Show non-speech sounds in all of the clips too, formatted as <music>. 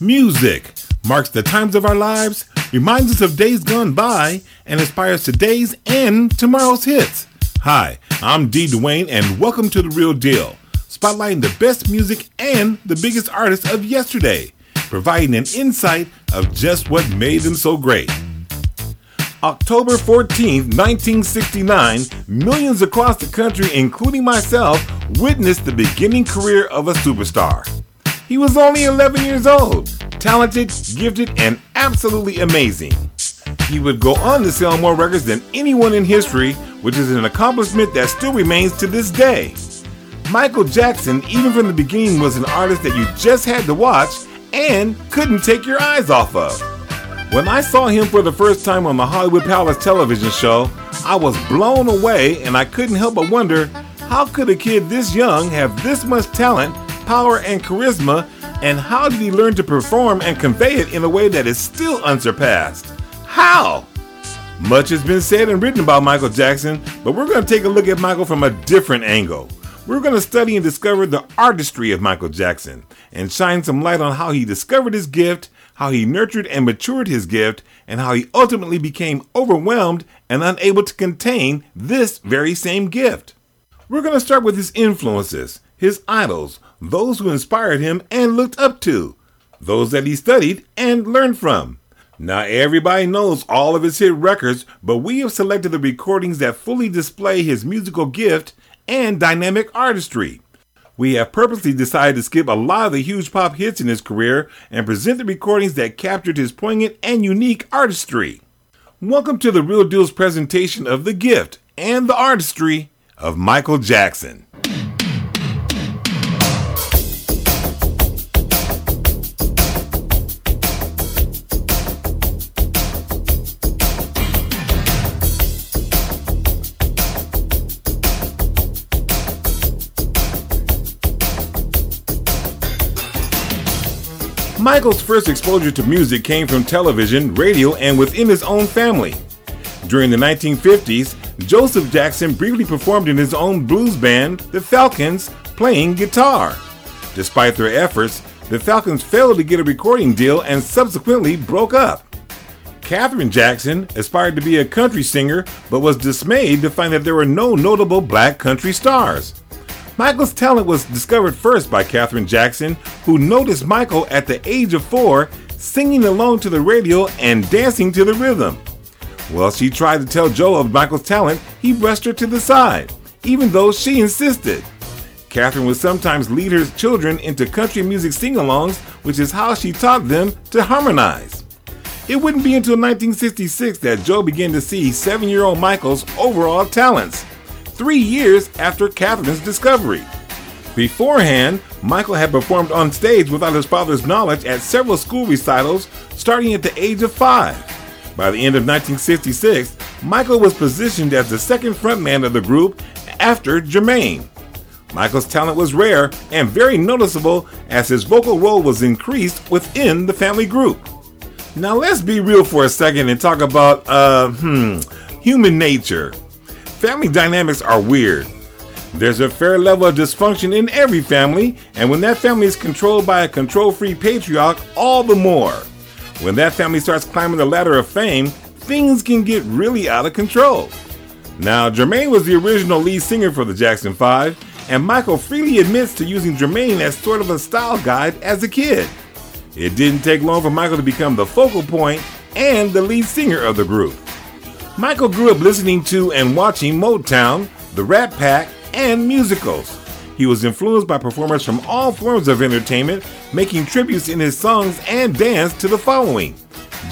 Music marks the times of our lives, reminds us of days gone by, and inspires today's and tomorrow's hits. Hi, I'm D. Duane, and welcome to The Real Deal, spotlighting the best music and the biggest artists of yesterday, providing an insight of just what made them so great. October 14, 1969, millions across the country, including myself, witnessed the beginning career of a superstar. He was only 11 years old, talented, gifted, and absolutely amazing. He would go on to sell more records than anyone in history, which is an accomplishment that still remains to this day. Michael Jackson, even from the beginning, was an artist that you just had to watch and couldn't take your eyes off of. When I saw him for the first time on the Hollywood Palace television show, I was blown away and I couldn't help but wonder how could a kid this young have this much talent power and charisma, and how did he learn to perform and convey it in a way that is still unsurpassed? How? Much has been said and written about Michael Jackson, but we're going to take a look at Michael from a different angle. We're going to study and discover the artistry of Michael Jackson and shine some light on how he discovered his gift, how he nurtured and matured his gift, and how he ultimately became overwhelmed and unable to contain this very same gift. We're going to start with his influences, his idols, those who inspired him and looked up to, those that he studied and learned from. Now, everybody knows all of his hit records, but we have selected the recordings that fully display his musical gift and dynamic artistry. We have purposely decided to skip a lot of the huge pop hits in his career and present the recordings that captured his poignant and unique artistry. Welcome to the Real Deal's presentation of the gift and the artistry of Michael Jackson. Michael's first exposure to music came from television, radio, and within his own family. During the 1950s, Joseph Jackson briefly performed in his own blues band, the Falcons, playing guitar. Despite their efforts, the Falcons failed to get a recording deal and subsequently broke up. Katherine Jackson aspired to be a country singer but was dismayed to find that there were no notable black country stars. Michael's talent was discovered first by Katherine Jackson, who noticed Michael at the age of four singing along to the radio and dancing to the rhythm. Well, she tried to tell Joe of Michael's talent, he brushed her to the side, even though she insisted. Katherine would sometimes lead her children into country music sing alongs, which is how she taught them to harmonize. It wouldn't be until 1966 that Joe began to see seven year old Michael's overall talents three years after Katherine's discovery. Beforehand, Michael had performed on stage without his father's knowledge at several school recitals starting at the age of five. By the end of 1966, Michael was positioned as the second frontman of the group after Jermaine. Michael's talent was rare and very noticeable as his vocal role was increased within the family group. Now let's be real for a second and talk about, uh, hmm, human nature. Family dynamics are weird. There's a fair level of dysfunction in every family, and when that family is controlled by a control free patriarch, all the more. When that family starts climbing the ladder of fame, things can get really out of control. Now, Jermaine was the original lead singer for the Jackson 5, and Michael freely admits to using Jermaine as sort of a style guide as a kid. It didn't take long for Michael to become the focal point and the lead singer of the group. Michael grew up listening to and watching Motown, the Rat Pack, and musicals. He was influenced by performers from all forms of entertainment, making tributes in his songs and dance to the following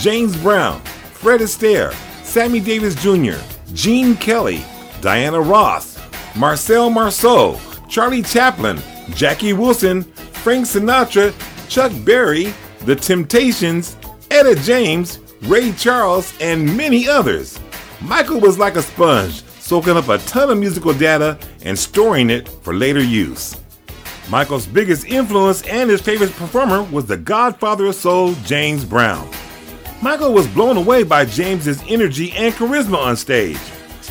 James Brown, Fred Astaire, Sammy Davis Jr., Gene Kelly, Diana Ross, Marcel Marceau, Charlie Chaplin, Jackie Wilson, Frank Sinatra, Chuck Berry, The Temptations, Etta James, Ray Charles, and many others. Michael was like a sponge, soaking up a ton of musical data and storing it for later use. Michael's biggest influence and his favorite performer was the godfather of soul, James Brown. Michael was blown away by James's energy and charisma on stage.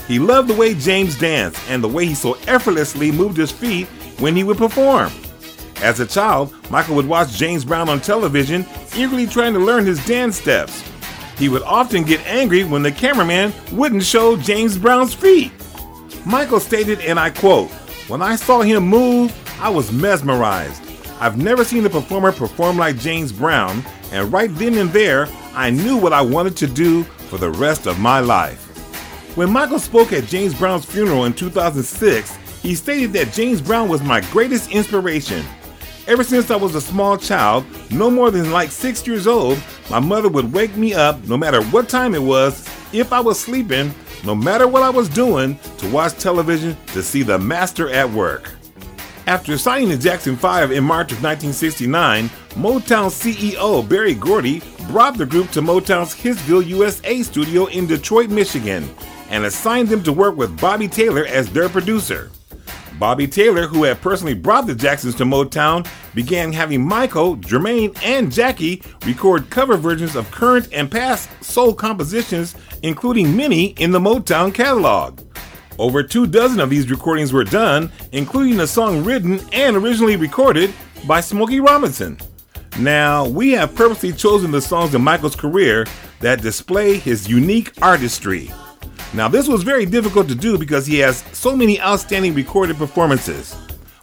He loved the way James danced and the way he so effortlessly moved his feet when he would perform. As a child, Michael would watch James Brown on television eagerly trying to learn his dance steps. He would often get angry when the cameraman wouldn't show James Brown's feet. Michael stated, and I quote, When I saw him move, I was mesmerized. I've never seen a performer perform like James Brown, and right then and there, I knew what I wanted to do for the rest of my life. When Michael spoke at James Brown's funeral in 2006, he stated that James Brown was my greatest inspiration. Ever since I was a small child, no more than like six years old, my mother would wake me up no matter what time it was, if I was sleeping, no matter what I was doing, to watch television to see the master at work. After signing the Jackson 5 in March of 1969, Motown CEO Berry Gordy brought the group to Motown's Hitsville, USA studio in Detroit, Michigan, and assigned them to work with Bobby Taylor as their producer. Bobby Taylor, who had personally brought the Jacksons to Motown, began having Michael, Jermaine, and Jackie record cover versions of current and past soul compositions, including many in the Motown catalog. Over two dozen of these recordings were done, including a song written and originally recorded by Smokey Robinson. Now, we have purposely chosen the songs in Michael's career that display his unique artistry. Now, this was very difficult to do because he has so many outstanding recorded performances.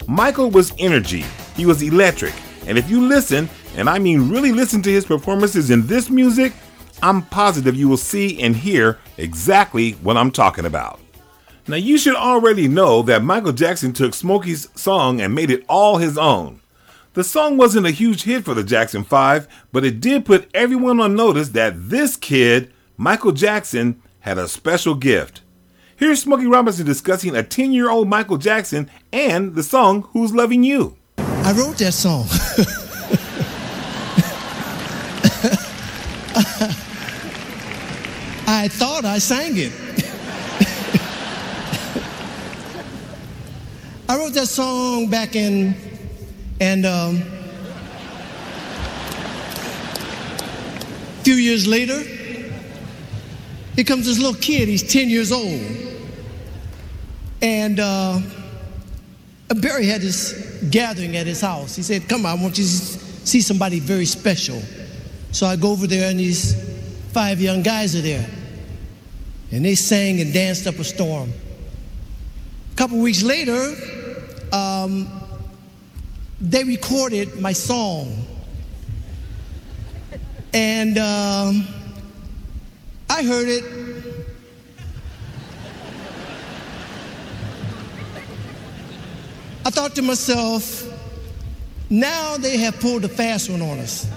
Michael was energy, he was electric, and if you listen, and I mean really listen to his performances in this music, I'm positive you will see and hear exactly what I'm talking about. Now, you should already know that Michael Jackson took Smokey's song and made it all his own. The song wasn't a huge hit for the Jackson 5, but it did put everyone on notice that this kid, Michael Jackson, had a special gift. Here's Smokey Robinson discussing a 10 year old Michael Jackson and the song Who's Loving You. I wrote that song. <laughs> I thought I sang it. <laughs> I wrote that song back in, and um, a few years later, here comes this little kid. He's 10 years old. And uh, Berry had this gathering at his house. He said, Come on, I want you to see somebody very special. So I go over there, and these five young guys are there. And they sang and danced up a storm. A couple weeks later, um, they recorded my song. And um, I heard it. I thought to myself, now they have pulled a fast one on us.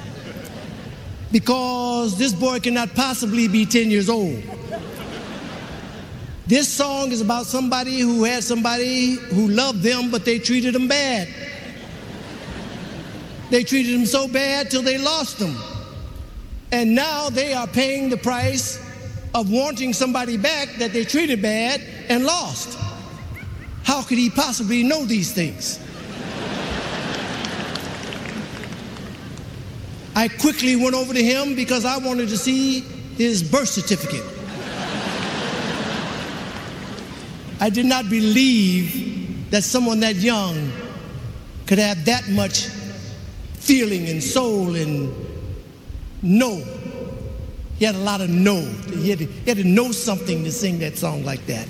Because this boy cannot possibly be 10 years old. This song is about somebody who had somebody who loved them, but they treated them bad. They treated them so bad till they lost them. And now they are paying the price of wanting somebody back that they treated bad and lost. How could he possibly know these things? I quickly went over to him because I wanted to see his birth certificate. I did not believe that someone that young could have that much feeling and soul and know. He had a lot of know. He had, to, he had to know something to sing that song like that.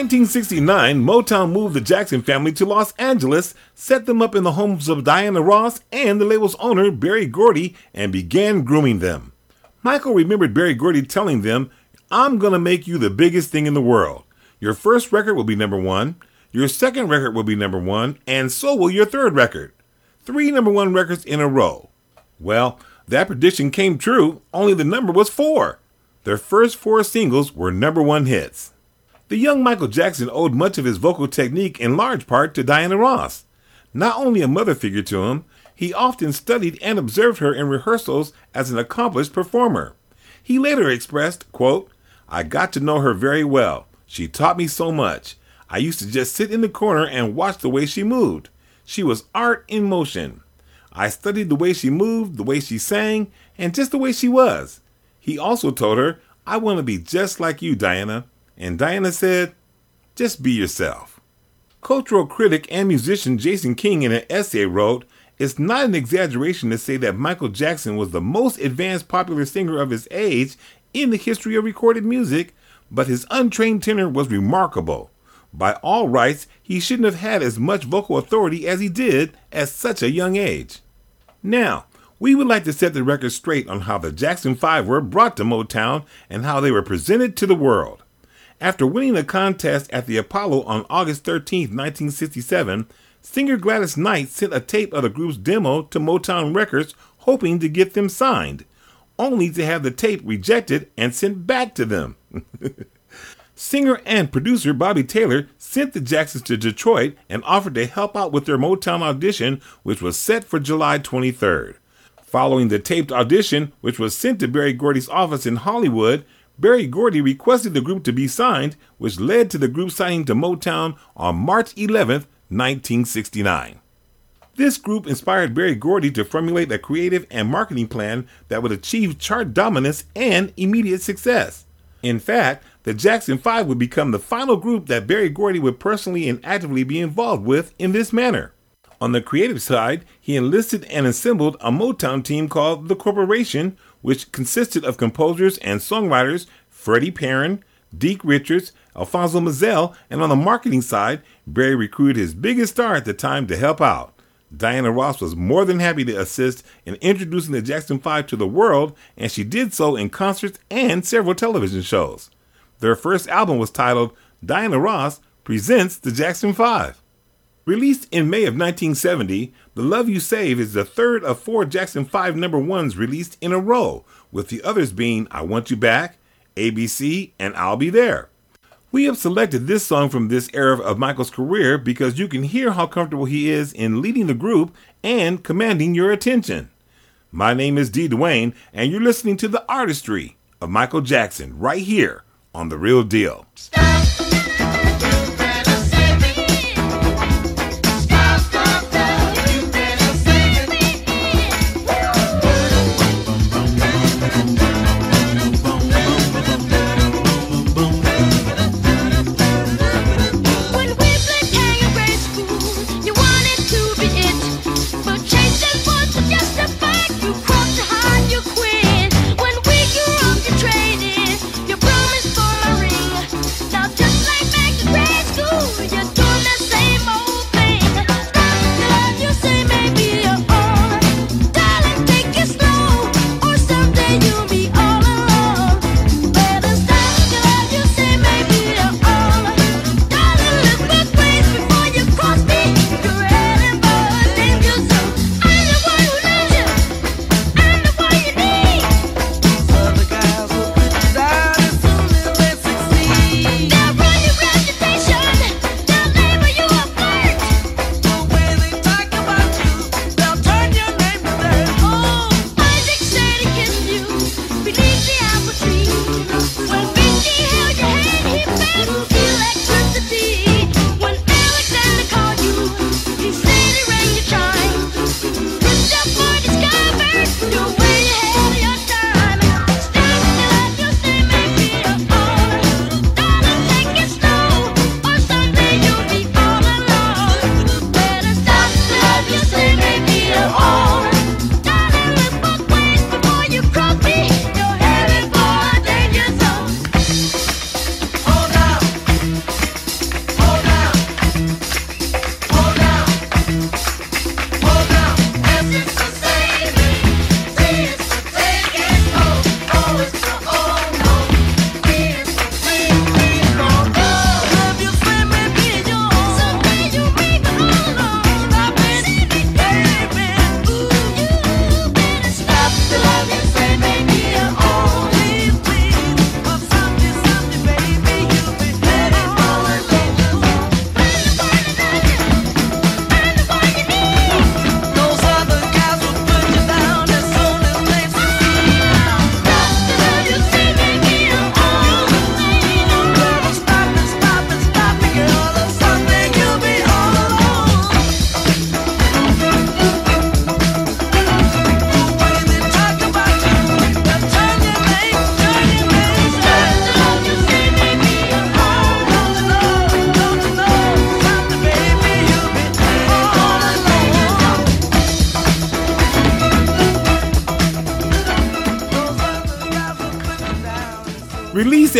1969, Motown moved the Jackson family to Los Angeles, set them up in the homes of Diana Ross and the label's owner, Berry Gordy, and began grooming them. Michael remembered Berry Gordy telling them, I'm going to make you the biggest thing in the world. Your first record will be number one, your second record will be number one, and so will your third record. Three number one records in a row. Well, that prediction came true, only the number was four. Their first four singles were number one hits. The young Michael Jackson owed much of his vocal technique in large part to Diana Ross. Not only a mother figure to him, he often studied and observed her in rehearsals as an accomplished performer. He later expressed, quote, I got to know her very well. She taught me so much. I used to just sit in the corner and watch the way she moved. She was art in motion. I studied the way she moved, the way she sang, and just the way she was. He also told her, I want to be just like you, Diana. And Diana said, just be yourself. Cultural critic and musician Jason King, in an essay, wrote, It's not an exaggeration to say that Michael Jackson was the most advanced popular singer of his age in the history of recorded music, but his untrained tenor was remarkable. By all rights, he shouldn't have had as much vocal authority as he did at such a young age. Now, we would like to set the record straight on how the Jackson 5 were brought to Motown and how they were presented to the world. After winning a contest at the Apollo on August 13, 1967, singer Gladys Knight sent a tape of the group's demo to Motown Records hoping to get them signed, only to have the tape rejected and sent back to them. <laughs> Singer and producer Bobby Taylor sent the Jacksons to Detroit and offered to help out with their Motown audition, which was set for July 23rd. Following the taped audition, which was sent to Berry Gordy's office in Hollywood, Berry Gordy requested the group to be signed, which led to the group signing to Motown on March 11, 1969. This group inspired Berry Gordy to formulate a creative and marketing plan that would achieve chart dominance and immediate success. In fact, the Jackson 5 would become the final group that Berry Gordy would personally and actively be involved with in this manner. On the creative side, he enlisted and assembled a Motown team called The Corporation, which consisted of composers and songwriters Freddie Perren, Deke Richards, Alfonso Mizell, and on the marketing side, Berry recruited his biggest star at the time to help out. Diana Ross was more than happy to assist in introducing the Jackson 5 to the world, and she did so in concerts and several television shows. Their first album was titled Diana Ross Presents the Jackson 5. Released in May of 1970, The Love You Save is the third of four Jackson 5 number ones released in a row, with the others being I Want You Back, ABC, and I'll Be There. We have selected this song from this era of Michael's career because you can hear how comfortable he is in leading the group and commanding your attention. My name is D. Duane, and you're listening to the artistry of Michael Jackson right here on The Real Deal.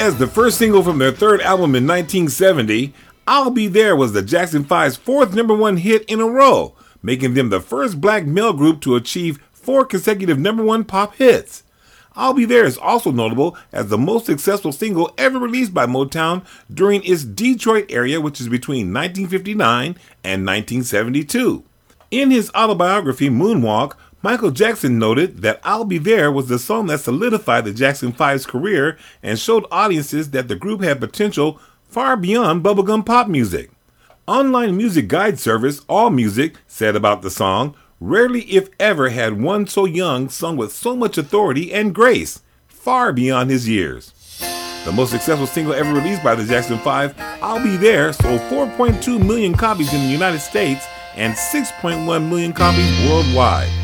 As the first single from their third album in 1970, I'll Be There was the Jackson 5's fourth number one hit in a row, making them the first black male group to achieve four consecutive number one pop hits. I'll Be There is also notable as the most successful single ever released by Motown during its Detroit area, which is between 1959 and 1972. In his autobiography, Moonwalk, Michael Jackson noted that I'll Be There was the song that solidified the Jackson 5's career and showed audiences that the group had potential far beyond bubblegum pop music. Online music guide service AllMusic said about the song, rarely if ever had one so young sung with so much authority and grace, far beyond his years. The most successful single ever released by the Jackson 5, I'll Be There, sold 4.2 million copies in the United States and 6.1 million copies worldwide.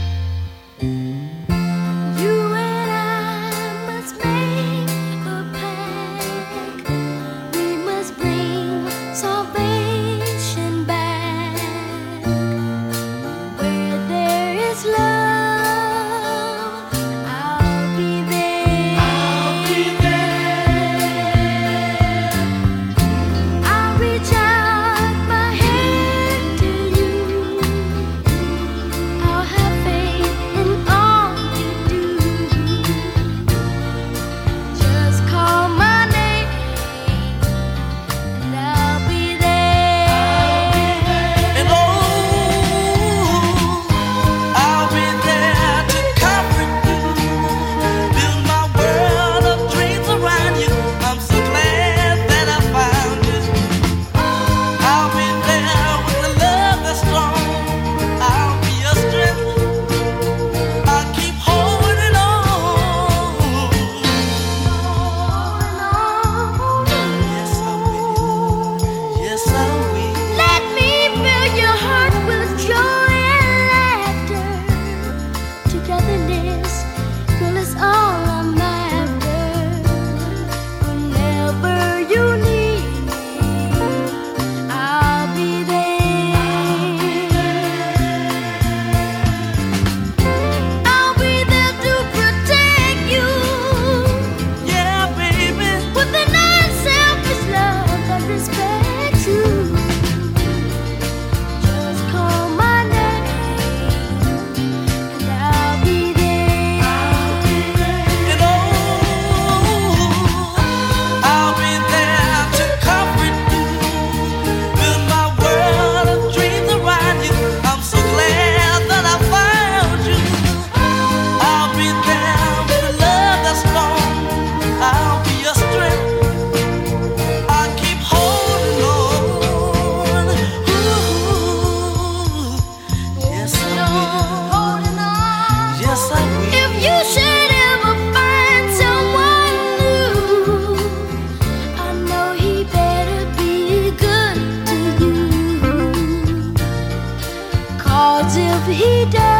As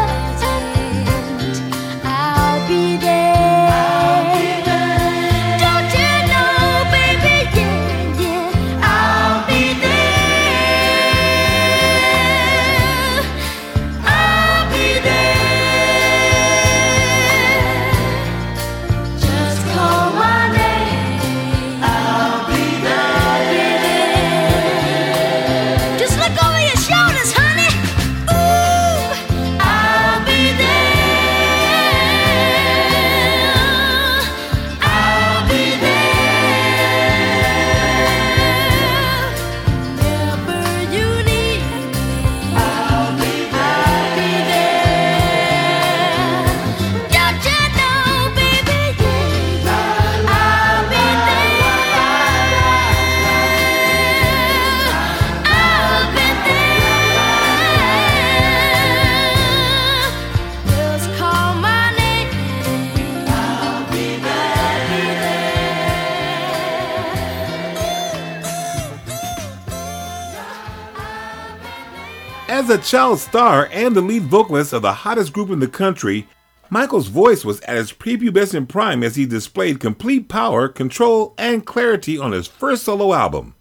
a child star and the lead vocalist of the hottest group in the country, Michael's voice was at its prepubescent prime as he displayed complete power, control, and clarity on his first solo album.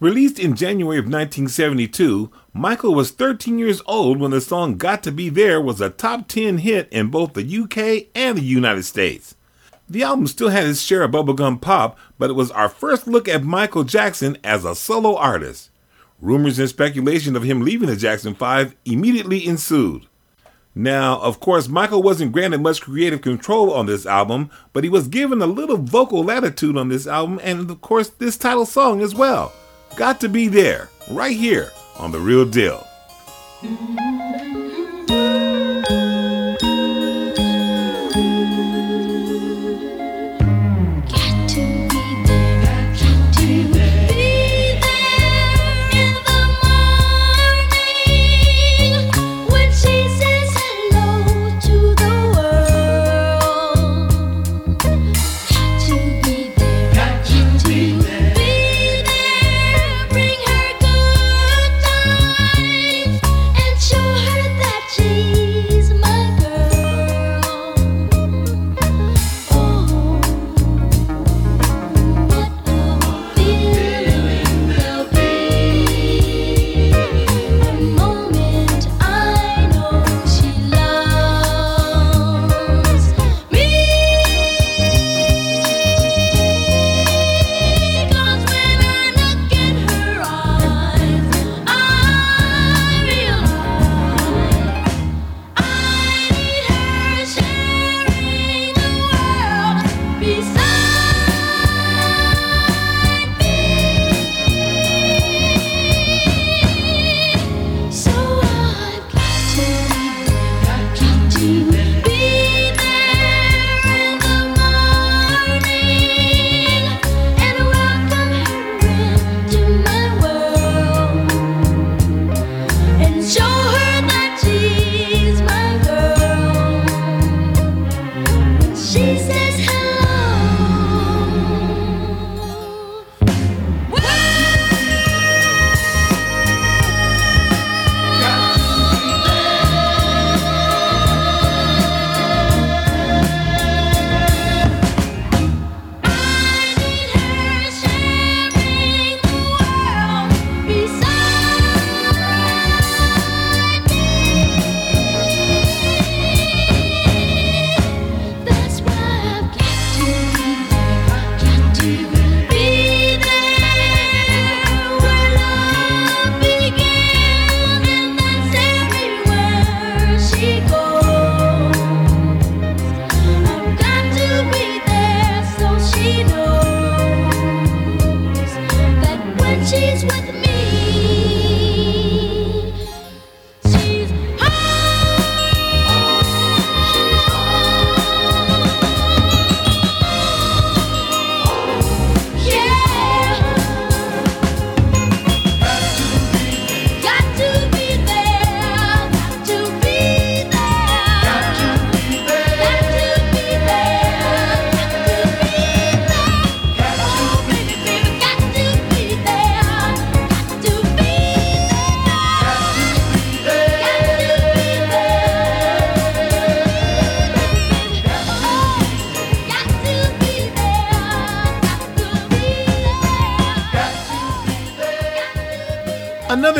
Released in January of 1972, Michael was 13 years old when the song Got to Be There was a top 10 hit in both the UK and the United States. The album still had its share of bubblegum pop, but it was our first look at Michael Jackson as a solo artist. Rumors and speculation of him leaving the Jackson 5 immediately ensued. Now, of course, Michael wasn't granted much creative control on this album, but he was given a little vocal latitude on this album, and of course, this title song as well. Got to be there, right here on The Real Deal.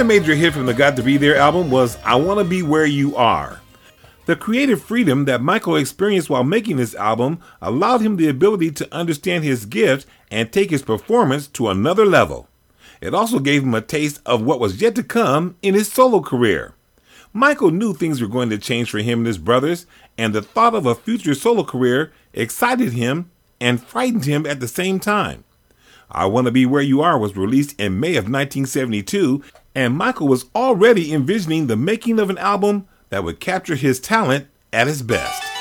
Major hit from the Got to Be There album was I Wanna Be Where You Are. The creative freedom that Michael experienced while making this album allowed him the ability to understand his gift and take his performance to another level. It also gave him a taste of what was yet to come in his solo career. Michael knew things were going to change for him and his brothers, and the thought of a future solo career excited him and frightened him at the same time. I Want to Be Where You Are was released in May of 1972 and Michael was already envisioning the making of an album that would capture his talent at his best.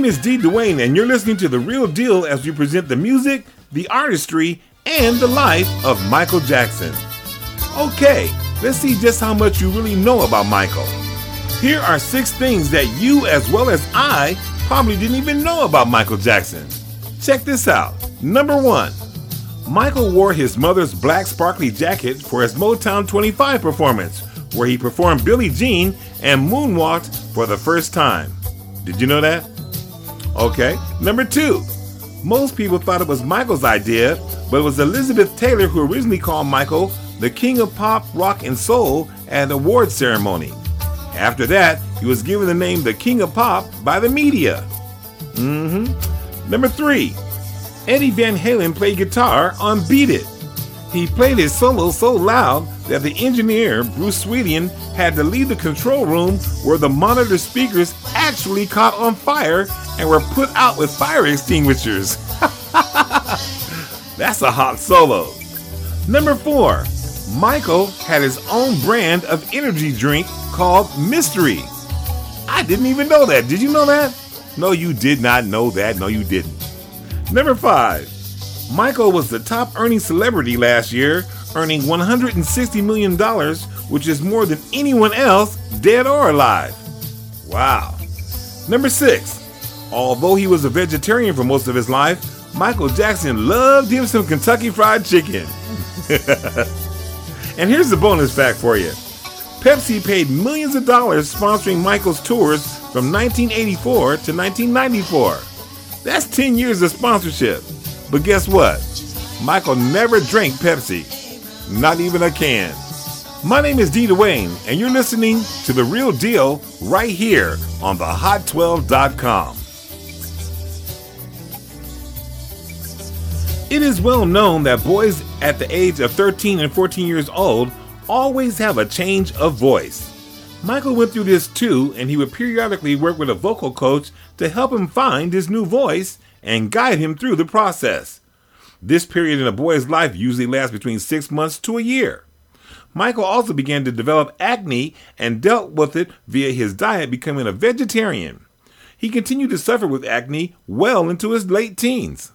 Name is D. Duane, and you're listening to The Real Deal as we present the music, the artistry, and the life of Michael Jackson. Okay, let's see just how much you really know about Michael. Here are six things that you, as well as I, probably didn't even know about Michael Jackson. Check this out. Number one, Michael wore his mother's black sparkly jacket for his Motown 25 performance, where he performed Billie Jean and moonwalked for the first time. Did you know that? Okay. Number two, most people thought it was Michael's idea, but it was Elizabeth Taylor who originally called Michael the king of pop, rock, and soul at an award ceremony. After that, he was given the name the king of pop by the media. Mm-hmm. Number three, Eddie Van Halen played guitar on Beat It. He played his solo so loud that the engineer, Bruce Swedien, had to leave the control room where the monitor speakers actually caught on fire and were put out with fire extinguishers. <laughs> That's a hot solo. Number four, Michael had his own brand of energy drink called Mystery. I didn't even know that. Did you know that? No, you did not know that. No, you didn't. Number five, Michael was the top earning celebrity last year, earning $160 million, which is more than anyone else, dead or alive. Wow. Number six, Although he was a vegetarian for most of his life, Michael Jackson loved him some Kentucky Fried Chicken. <laughs> and here's the bonus fact for you Pepsi paid millions of dollars sponsoring Michael's tours from 1984 to 1994. That's 10 years of sponsorship. But guess what? Michael never drank Pepsi, not even a can. My name is D. Duane, and you're listening to The Real Deal right here on the Hot12.com. It is well known that boys at the age of 13 and 14 years old always have a change of voice. Michael went through this too, and he would periodically work with a vocal coach to help him find his new voice and guide him through the process. This period in a boy's life usually lasts between six months to a year. Michael also began to develop acne and dealt with it via his diet, becoming a vegetarian. He continued to suffer with acne well into his late teens.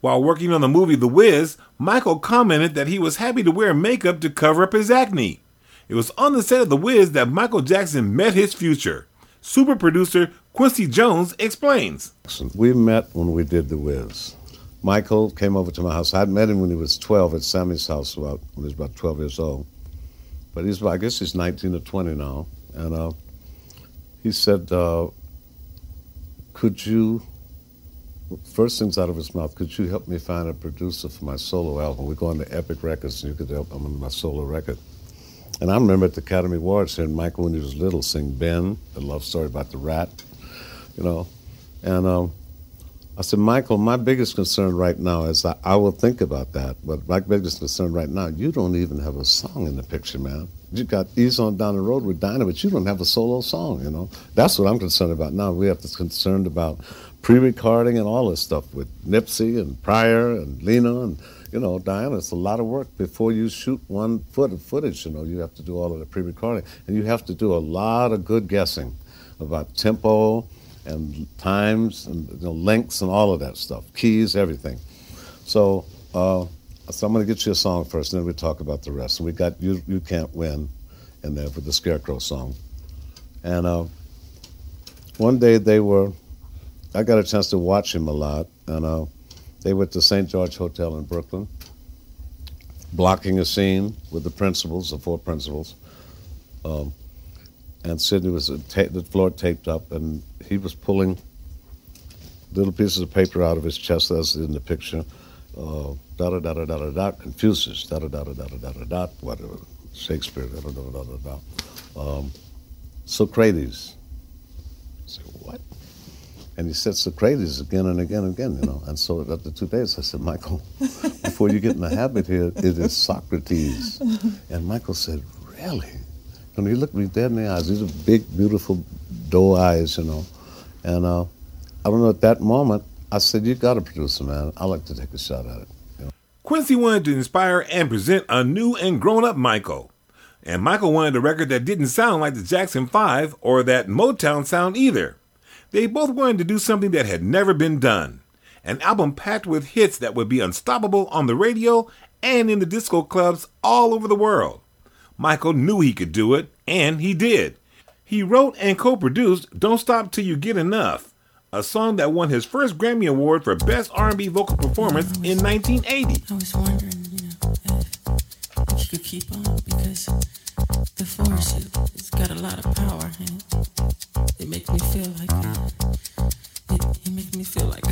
While working on the movie The Wiz, Michael commented that he was happy to wear makeup to cover up his acne. It was on the set of The Wiz that Michael Jackson met his future. Super producer Quincy Jones explains. We met when we did The Wiz. Michael came over to my house. I'd met him when he was 12 at Sammy's house, about, when he was about 12 years old. But he's, I guess he's 19 or 20 now. And uh, he said, uh, Could you first things out of his mouth, could you help me find a producer for my solo album? We're going to Epic Records, and you could help me on my solo record. And I remember at the Academy Awards hearing Michael when he was little sing Ben, the love story about the rat, you know. And um, I said, Michael, my biggest concern right now is I, I will think about that, but my biggest concern right now, you don't even have a song in the picture, man. You got Ease on Down the Road with Dinah, but you don't have a solo song, you know? That's what I'm concerned about now. We have to concerned about pre-recording and all this stuff with Nipsey and Pryor and Lena and, you know, Diana. It's a lot of work before you shoot one foot of footage, you know. You have to do all of the pre-recording. And you have to do a lot of good guessing about tempo, and times and you know, lengths and all of that stuff, keys, everything. So, uh, so I'm going to get you a song first, and then we talk about the rest. And we got "You You Can't Win" in there for the Scarecrow song. And uh, one day they were, I got a chance to watch him a lot, and uh, they at the St. George Hotel in Brooklyn, blocking a scene with the principals, the four principals. Um, and Sidney was ta- the floor taped up, and he was pulling little pieces of paper out of his chest, as in the picture. Uh, da da da da da da da. Confucius. Da da da da da da da da. Whatever. Shakespeare. Da da da da da da. Socrates. Said what? And he said Socrates again and again and again, you know. And so after two days, I said, Michael, before you get in the habit here, it is Socrates. And Michael said, really? And he looked me dead in the eyes. These are big, beautiful doe eyes, you know. And uh, I don't know, at that moment, I said, you got to produce a man. I like to take a shot at it. You know? Quincy wanted to inspire and present a new and grown up Michael. And Michael wanted a record that didn't sound like the Jackson 5 or that Motown sound either. They both wanted to do something that had never been done. An album packed with hits that would be unstoppable on the radio and in the disco clubs all over the world. Michael knew he could do it, and he did. He wrote and co-produced "Don't Stop Till You Get Enough," a song that won his first Grammy Award for Best R&B Vocal Performance in 1980. Could keep on because the force it, has got a lot of power, and it. Makes me feel like it, it makes me feel like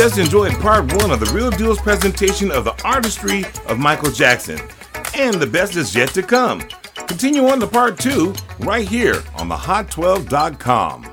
just enjoyed part one of the Real Deal's presentation of the artistry of Michael Jackson, and the best is yet to come. Continue on to part two right here on the Hot12.com.